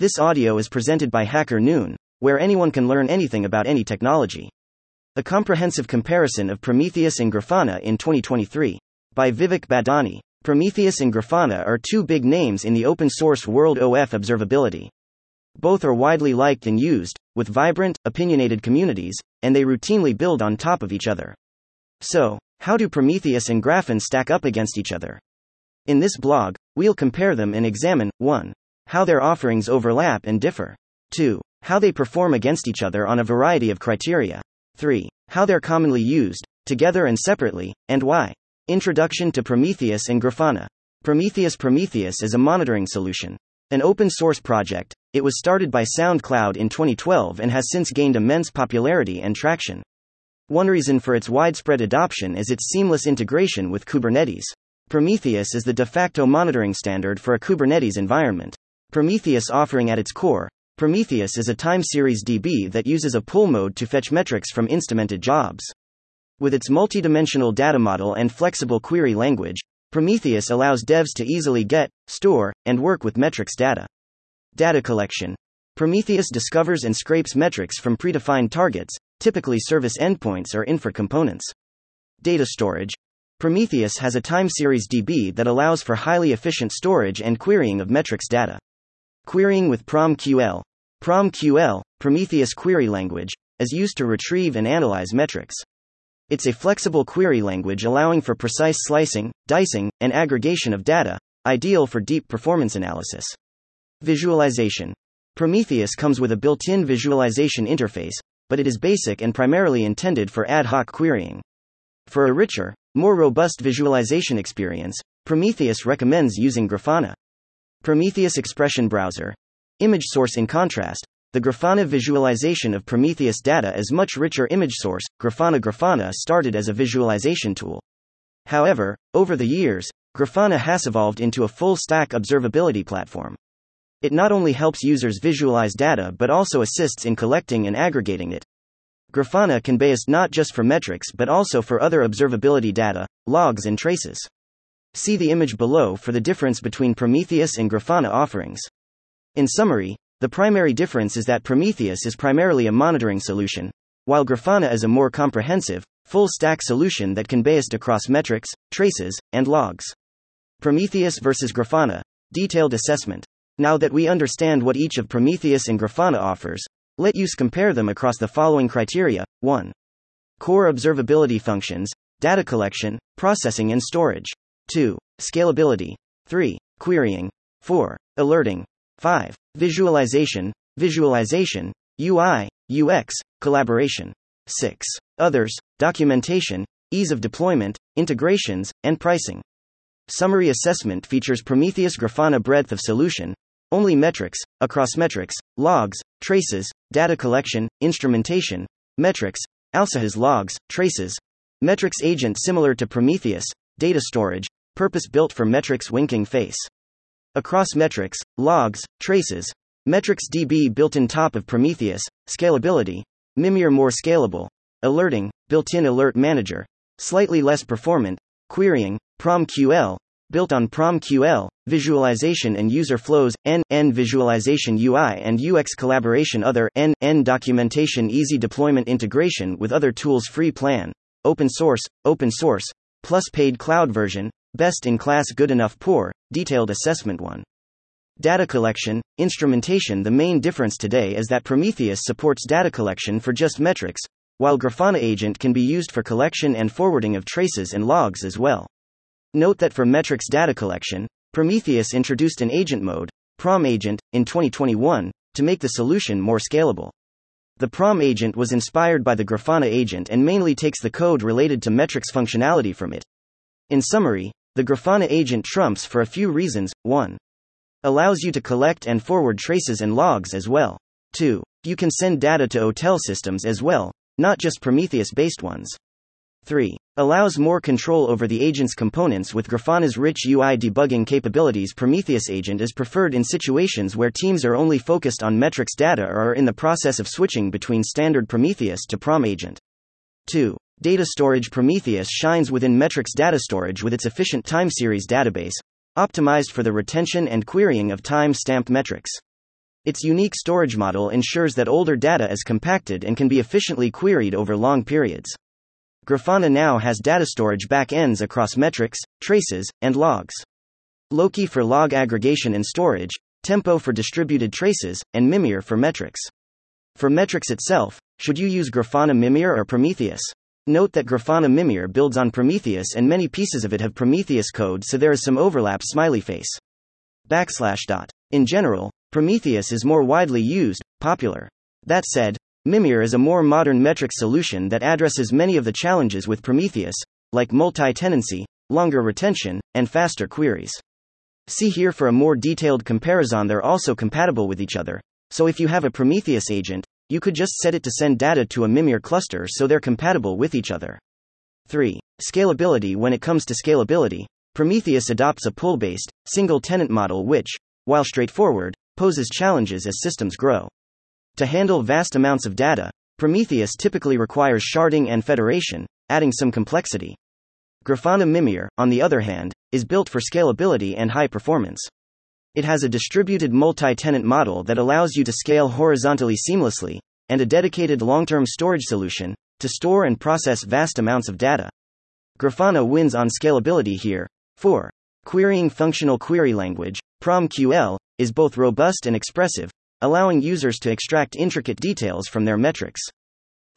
This audio is presented by Hacker Noon, where anyone can learn anything about any technology. A comprehensive comparison of Prometheus and Grafana in 2023. By Vivek Badani. Prometheus and Grafana are two big names in the open source world OF observability. Both are widely liked and used, with vibrant, opinionated communities, and they routinely build on top of each other. So, how do Prometheus and Grafana stack up against each other? In this blog, we'll compare them and examine 1 how their offerings overlap and differ. 2. How they perform against each other on a variety of criteria. 3. How they're commonly used, together and separately, and why. Introduction to Prometheus and Grafana. Prometheus Prometheus is a monitoring solution. An open source project, it was started by SoundCloud in 2012 and has since gained immense popularity and traction. One reason for its widespread adoption is its seamless integration with Kubernetes. Prometheus is the de facto monitoring standard for a Kubernetes environment. Prometheus offering at its core, Prometheus is a time series DB that uses a pull mode to fetch metrics from instrumented jobs. With its multidimensional data model and flexible query language, Prometheus allows devs to easily get, store, and work with metrics data. Data collection. Prometheus discovers and scrapes metrics from predefined targets, typically service endpoints or infra components. Data storage. Prometheus has a time series DB that allows for highly efficient storage and querying of metrics data. Querying with PromQL. PromQL, Prometheus query language, is used to retrieve and analyze metrics. It's a flexible query language allowing for precise slicing, dicing, and aggregation of data, ideal for deep performance analysis. Visualization. Prometheus comes with a built in visualization interface, but it is basic and primarily intended for ad hoc querying. For a richer, more robust visualization experience, Prometheus recommends using Grafana. Prometheus Expression Browser. Image source In contrast, the Grafana visualization of Prometheus data is much richer image source. Grafana Grafana started as a visualization tool. However, over the years, Grafana has evolved into a full stack observability platform. It not only helps users visualize data but also assists in collecting and aggregating it. Grafana can be used not just for metrics but also for other observability data, logs, and traces. See the image below for the difference between Prometheus and Grafana offerings. In summary, the primary difference is that Prometheus is primarily a monitoring solution, while Grafana is a more comprehensive, full stack solution that can be used across metrics, traces, and logs. Prometheus versus Grafana Detailed assessment. Now that we understand what each of Prometheus and Grafana offers, let us compare them across the following criteria 1. Core observability functions, data collection, processing, and storage. 2. Scalability. 3. Querying. 4. Alerting. 5. Visualization, visualization, UI, UX, collaboration. 6. Others, documentation, ease of deployment, integrations, and pricing. Summary assessment features Prometheus Grafana breadth of solution, only metrics, across metrics, logs, traces, data collection, instrumentation, metrics, also has logs, traces, metrics agent similar to Prometheus, data storage, purpose built for metrics winking face. Across metrics, logs, traces, metrics DB built in top of Prometheus, scalability, Mimir more scalable, alerting, built in alert manager, slightly less performant, querying, PromQL, built on PromQL, visualization and user flows, N, visualization UI and UX collaboration other, N, N documentation easy deployment integration with other tools free plan, open source, open source, plus paid cloud version, Best in class good enough poor, detailed assessment 1. Data collection, instrumentation The main difference today is that Prometheus supports data collection for just metrics, while Grafana Agent can be used for collection and forwarding of traces and logs as well. Note that for metrics data collection, Prometheus introduced an agent mode, Prom Agent, in 2021, to make the solution more scalable. The Prom agent was inspired by the Grafana agent and mainly takes the code related to metrics functionality from it. In summary, the Grafana agent trumps for a few reasons 1. Allows you to collect and forward traces and logs as well. 2. You can send data to OTel systems as well, not just Prometheus based ones. 3. Allows more control over the agent's components with Grafana's rich UI debugging capabilities. Prometheus agent is preferred in situations where teams are only focused on metrics data or are in the process of switching between standard Prometheus to Prom agent. 2. Data storage Prometheus shines within metrics data storage with its efficient time series database, optimized for the retention and querying of time stamped metrics. Its unique storage model ensures that older data is compacted and can be efficiently queried over long periods. Grafana now has data storage backends across metrics, traces, and logs. Loki for log aggregation and storage, Tempo for distributed traces, and Mimir for metrics. For metrics itself, should you use Grafana Mimir or Prometheus? Note that Grafana Mimir builds on Prometheus and many pieces of it have Prometheus code so there is some overlap smiley face. Backslash dot. In general, Prometheus is more widely used, popular. That said, Mimir is a more modern metric solution that addresses many of the challenges with Prometheus, like multi tenancy, longer retention, and faster queries. See here for a more detailed comparison. They're also compatible with each other, so if you have a Prometheus agent, you could just set it to send data to a Mimir cluster so they're compatible with each other. 3. Scalability When it comes to scalability, Prometheus adopts a pull based, single tenant model which, while straightforward, poses challenges as systems grow. To handle vast amounts of data, Prometheus typically requires sharding and federation, adding some complexity. Grafana Mimir, on the other hand, is built for scalability and high performance. It has a distributed multi tenant model that allows you to scale horizontally seamlessly, and a dedicated long term storage solution to store and process vast amounts of data. Grafana wins on scalability here. 4. Querying functional query language, PromQL, is both robust and expressive, allowing users to extract intricate details from their metrics.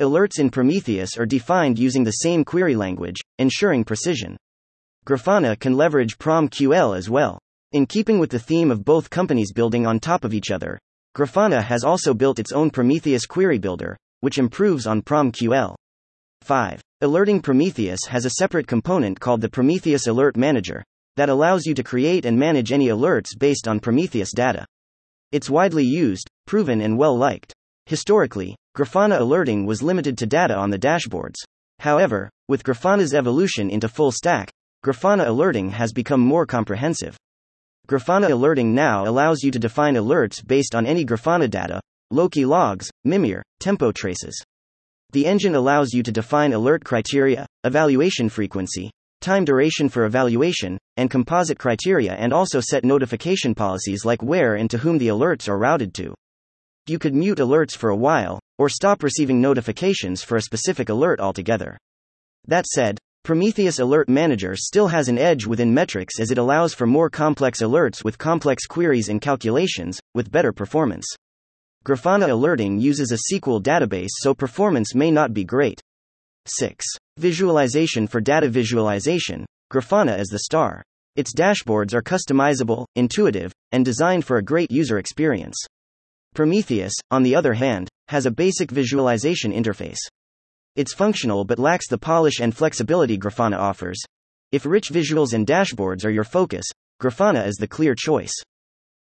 Alerts in Prometheus are defined using the same query language, ensuring precision. Grafana can leverage PromQL as well. In keeping with the theme of both companies building on top of each other, Grafana has also built its own Prometheus query builder, which improves on PromQL. 5. Alerting Prometheus has a separate component called the Prometheus Alert Manager that allows you to create and manage any alerts based on Prometheus data. It's widely used, proven, and well liked. Historically, Grafana alerting was limited to data on the dashboards. However, with Grafana's evolution into full stack, Grafana alerting has become more comprehensive. Grafana alerting now allows you to define alerts based on any Grafana data, Loki logs, Mimir, tempo traces. The engine allows you to define alert criteria, evaluation frequency, time duration for evaluation, and composite criteria, and also set notification policies like where and to whom the alerts are routed to. You could mute alerts for a while, or stop receiving notifications for a specific alert altogether. That said, Prometheus Alert Manager still has an edge within metrics as it allows for more complex alerts with complex queries and calculations, with better performance. Grafana Alerting uses a SQL database so performance may not be great. 6. Visualization for data visualization, Grafana is the star. Its dashboards are customizable, intuitive, and designed for a great user experience. Prometheus, on the other hand, has a basic visualization interface. It's functional but lacks the polish and flexibility Grafana offers. If rich visuals and dashboards are your focus, Grafana is the clear choice.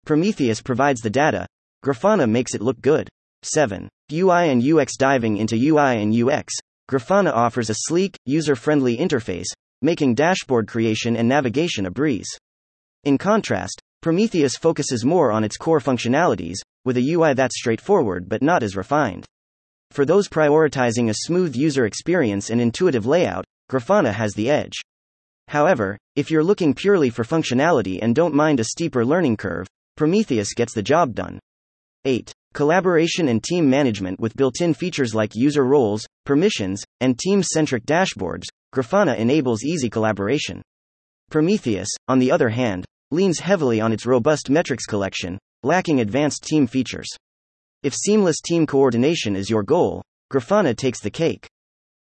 Prometheus provides the data, Grafana makes it look good. 7. UI and UX Diving into UI and UX, Grafana offers a sleek, user friendly interface, making dashboard creation and navigation a breeze. In contrast, Prometheus focuses more on its core functionalities, with a UI that's straightforward but not as refined. For those prioritizing a smooth user experience and intuitive layout, Grafana has the edge. However, if you're looking purely for functionality and don't mind a steeper learning curve, Prometheus gets the job done. 8. Collaboration and team management with built in features like user roles, permissions, and team centric dashboards, Grafana enables easy collaboration. Prometheus, on the other hand, leans heavily on its robust metrics collection, lacking advanced team features. If seamless team coordination is your goal, Grafana takes the cake.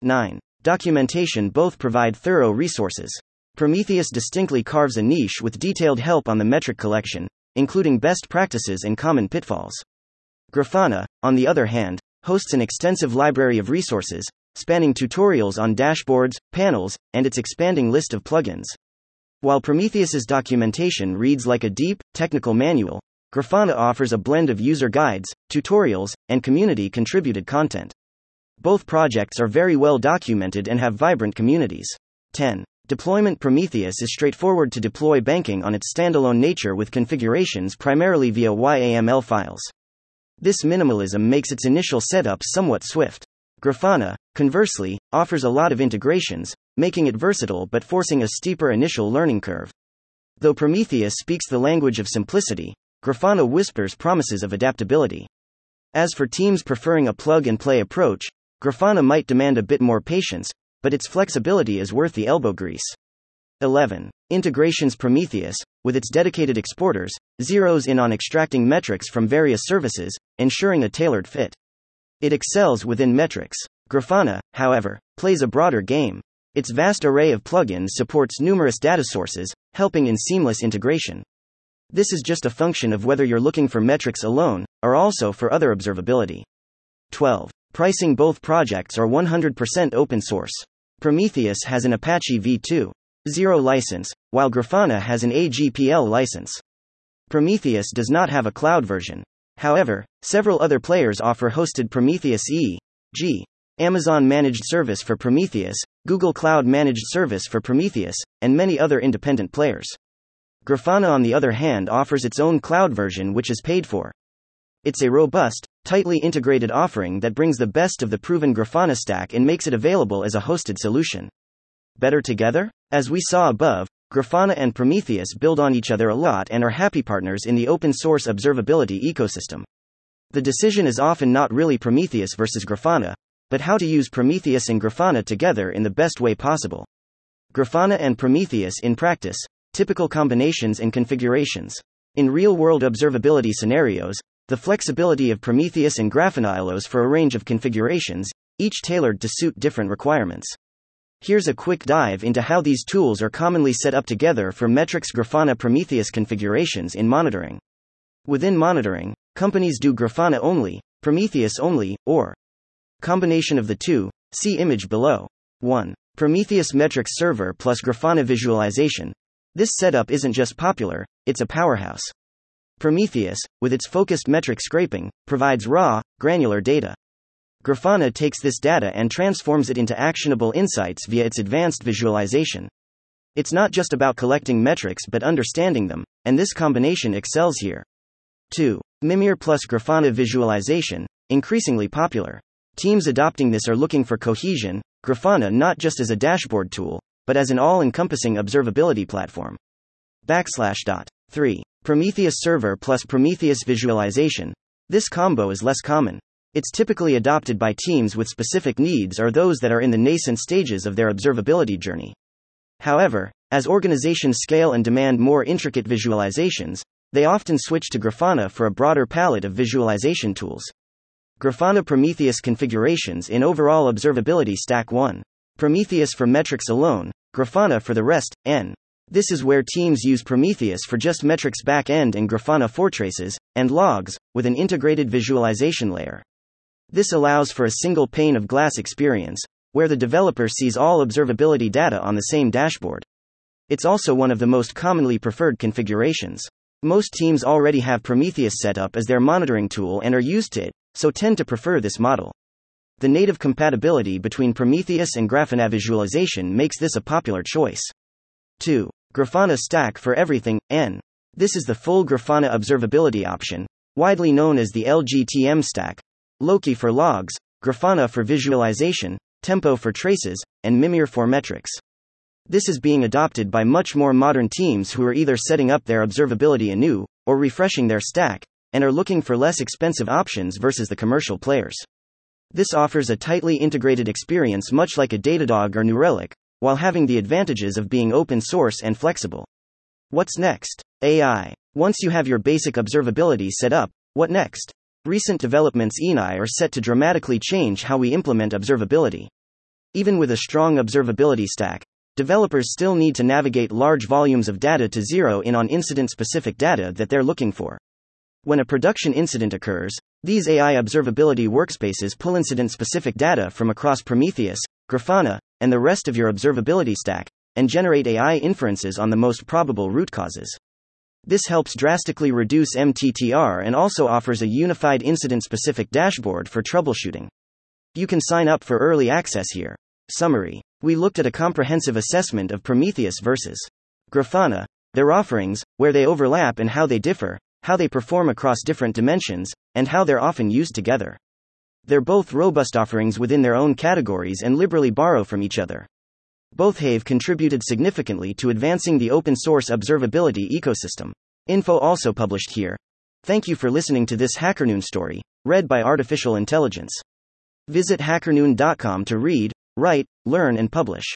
9. Documentation both provide thorough resources. Prometheus distinctly carves a niche with detailed help on the metric collection, including best practices and common pitfalls. Grafana, on the other hand, hosts an extensive library of resources, spanning tutorials on dashboards, panels, and its expanding list of plugins. While Prometheus's documentation reads like a deep, technical manual, Grafana offers a blend of user guides, tutorials, and community contributed content. Both projects are very well documented and have vibrant communities. 10. Deployment Prometheus is straightforward to deploy banking on its standalone nature with configurations primarily via YAML files. This minimalism makes its initial setup somewhat swift. Grafana, conversely, offers a lot of integrations, making it versatile but forcing a steeper initial learning curve. Though Prometheus speaks the language of simplicity, Grafana whispers promises of adaptability. As for teams preferring a plug and play approach, Grafana might demand a bit more patience, but its flexibility is worth the elbow grease. 11. Integrations Prometheus, with its dedicated exporters, zeroes in on extracting metrics from various services, ensuring a tailored fit. It excels within metrics. Grafana, however, plays a broader game. Its vast array of plugins supports numerous data sources, helping in seamless integration. This is just a function of whether you're looking for metrics alone, or also for other observability. 12. Pricing Both projects are 100% open source. Prometheus has an Apache v2 0 license, while Grafana has an AGPL license. Prometheus does not have a cloud version. However, several other players offer hosted Prometheus E. G. Amazon Managed Service for Prometheus, Google Cloud Managed Service for Prometheus, and many other independent players. Grafana, on the other hand, offers its own cloud version which is paid for. It's a robust, tightly integrated offering that brings the best of the proven Grafana stack and makes it available as a hosted solution. Better together? As we saw above, Grafana and Prometheus build on each other a lot and are happy partners in the open source observability ecosystem. The decision is often not really Prometheus versus Grafana, but how to use Prometheus and Grafana together in the best way possible. Grafana and Prometheus in practice, typical combinations and configurations. In real world observability scenarios, the flexibility of Prometheus and Grafana allows for a range of configurations, each tailored to suit different requirements. Here's a quick dive into how these tools are commonly set up together for Metrics Grafana Prometheus configurations in monitoring. Within monitoring, companies do Grafana only, Prometheus only, or Combination of the two, see image below. 1. Prometheus Metrics Server plus Grafana Visualization. This setup isn't just popular, it's a powerhouse. Prometheus, with its focused metric scraping, provides raw, granular data. Grafana takes this data and transforms it into actionable insights via its advanced visualization. It's not just about collecting metrics but understanding them, and this combination excels here. 2. Mimir plus Grafana visualization, increasingly popular. Teams adopting this are looking for cohesion, Grafana not just as a dashboard tool, but as an all encompassing observability platform. Backslash dot. 3. Prometheus Server plus Prometheus Visualization. This combo is less common. It's typically adopted by teams with specific needs or those that are in the nascent stages of their observability journey. However, as organizations scale and demand more intricate visualizations, they often switch to Grafana for a broader palette of visualization tools. Grafana Prometheus configurations in overall observability stack 1. Prometheus for metrics alone, Grafana for the rest, n. This is where teams use Prometheus for just metrics backend and Grafana for traces and logs, with an integrated visualization layer. This allows for a single pane of glass experience, where the developer sees all observability data on the same dashboard. It's also one of the most commonly preferred configurations. Most teams already have Prometheus set up as their monitoring tool and are used to it, so tend to prefer this model. The native compatibility between Prometheus and Grafana visualization makes this a popular choice. 2. Grafana Stack for Everything, N. This is the full Grafana observability option, widely known as the LGTM stack. Loki for logs, Grafana for visualization, Tempo for traces, and Mimir for metrics. This is being adopted by much more modern teams who are either setting up their observability anew, or refreshing their stack, and are looking for less expensive options versus the commercial players. This offers a tightly integrated experience much like a Datadog or New Relic, while having the advantages of being open source and flexible. What's next? AI. Once you have your basic observability set up, what next? Recent developments in AI are set to dramatically change how we implement observability. Even with a strong observability stack, developers still need to navigate large volumes of data to zero in on incident specific data that they're looking for. When a production incident occurs, these AI observability workspaces pull incident specific data from across Prometheus, Grafana, and the rest of your observability stack, and generate AI inferences on the most probable root causes. This helps drastically reduce MTTR and also offers a unified incident specific dashboard for troubleshooting. You can sign up for early access here. Summary We looked at a comprehensive assessment of Prometheus versus Grafana, their offerings, where they overlap and how they differ, how they perform across different dimensions, and how they're often used together. They're both robust offerings within their own categories and liberally borrow from each other. Both have contributed significantly to advancing the open source observability ecosystem. Info also published here. Thank you for listening to this HackerNoon story, read by Artificial Intelligence. Visit hackerNoon.com to read, write, learn, and publish.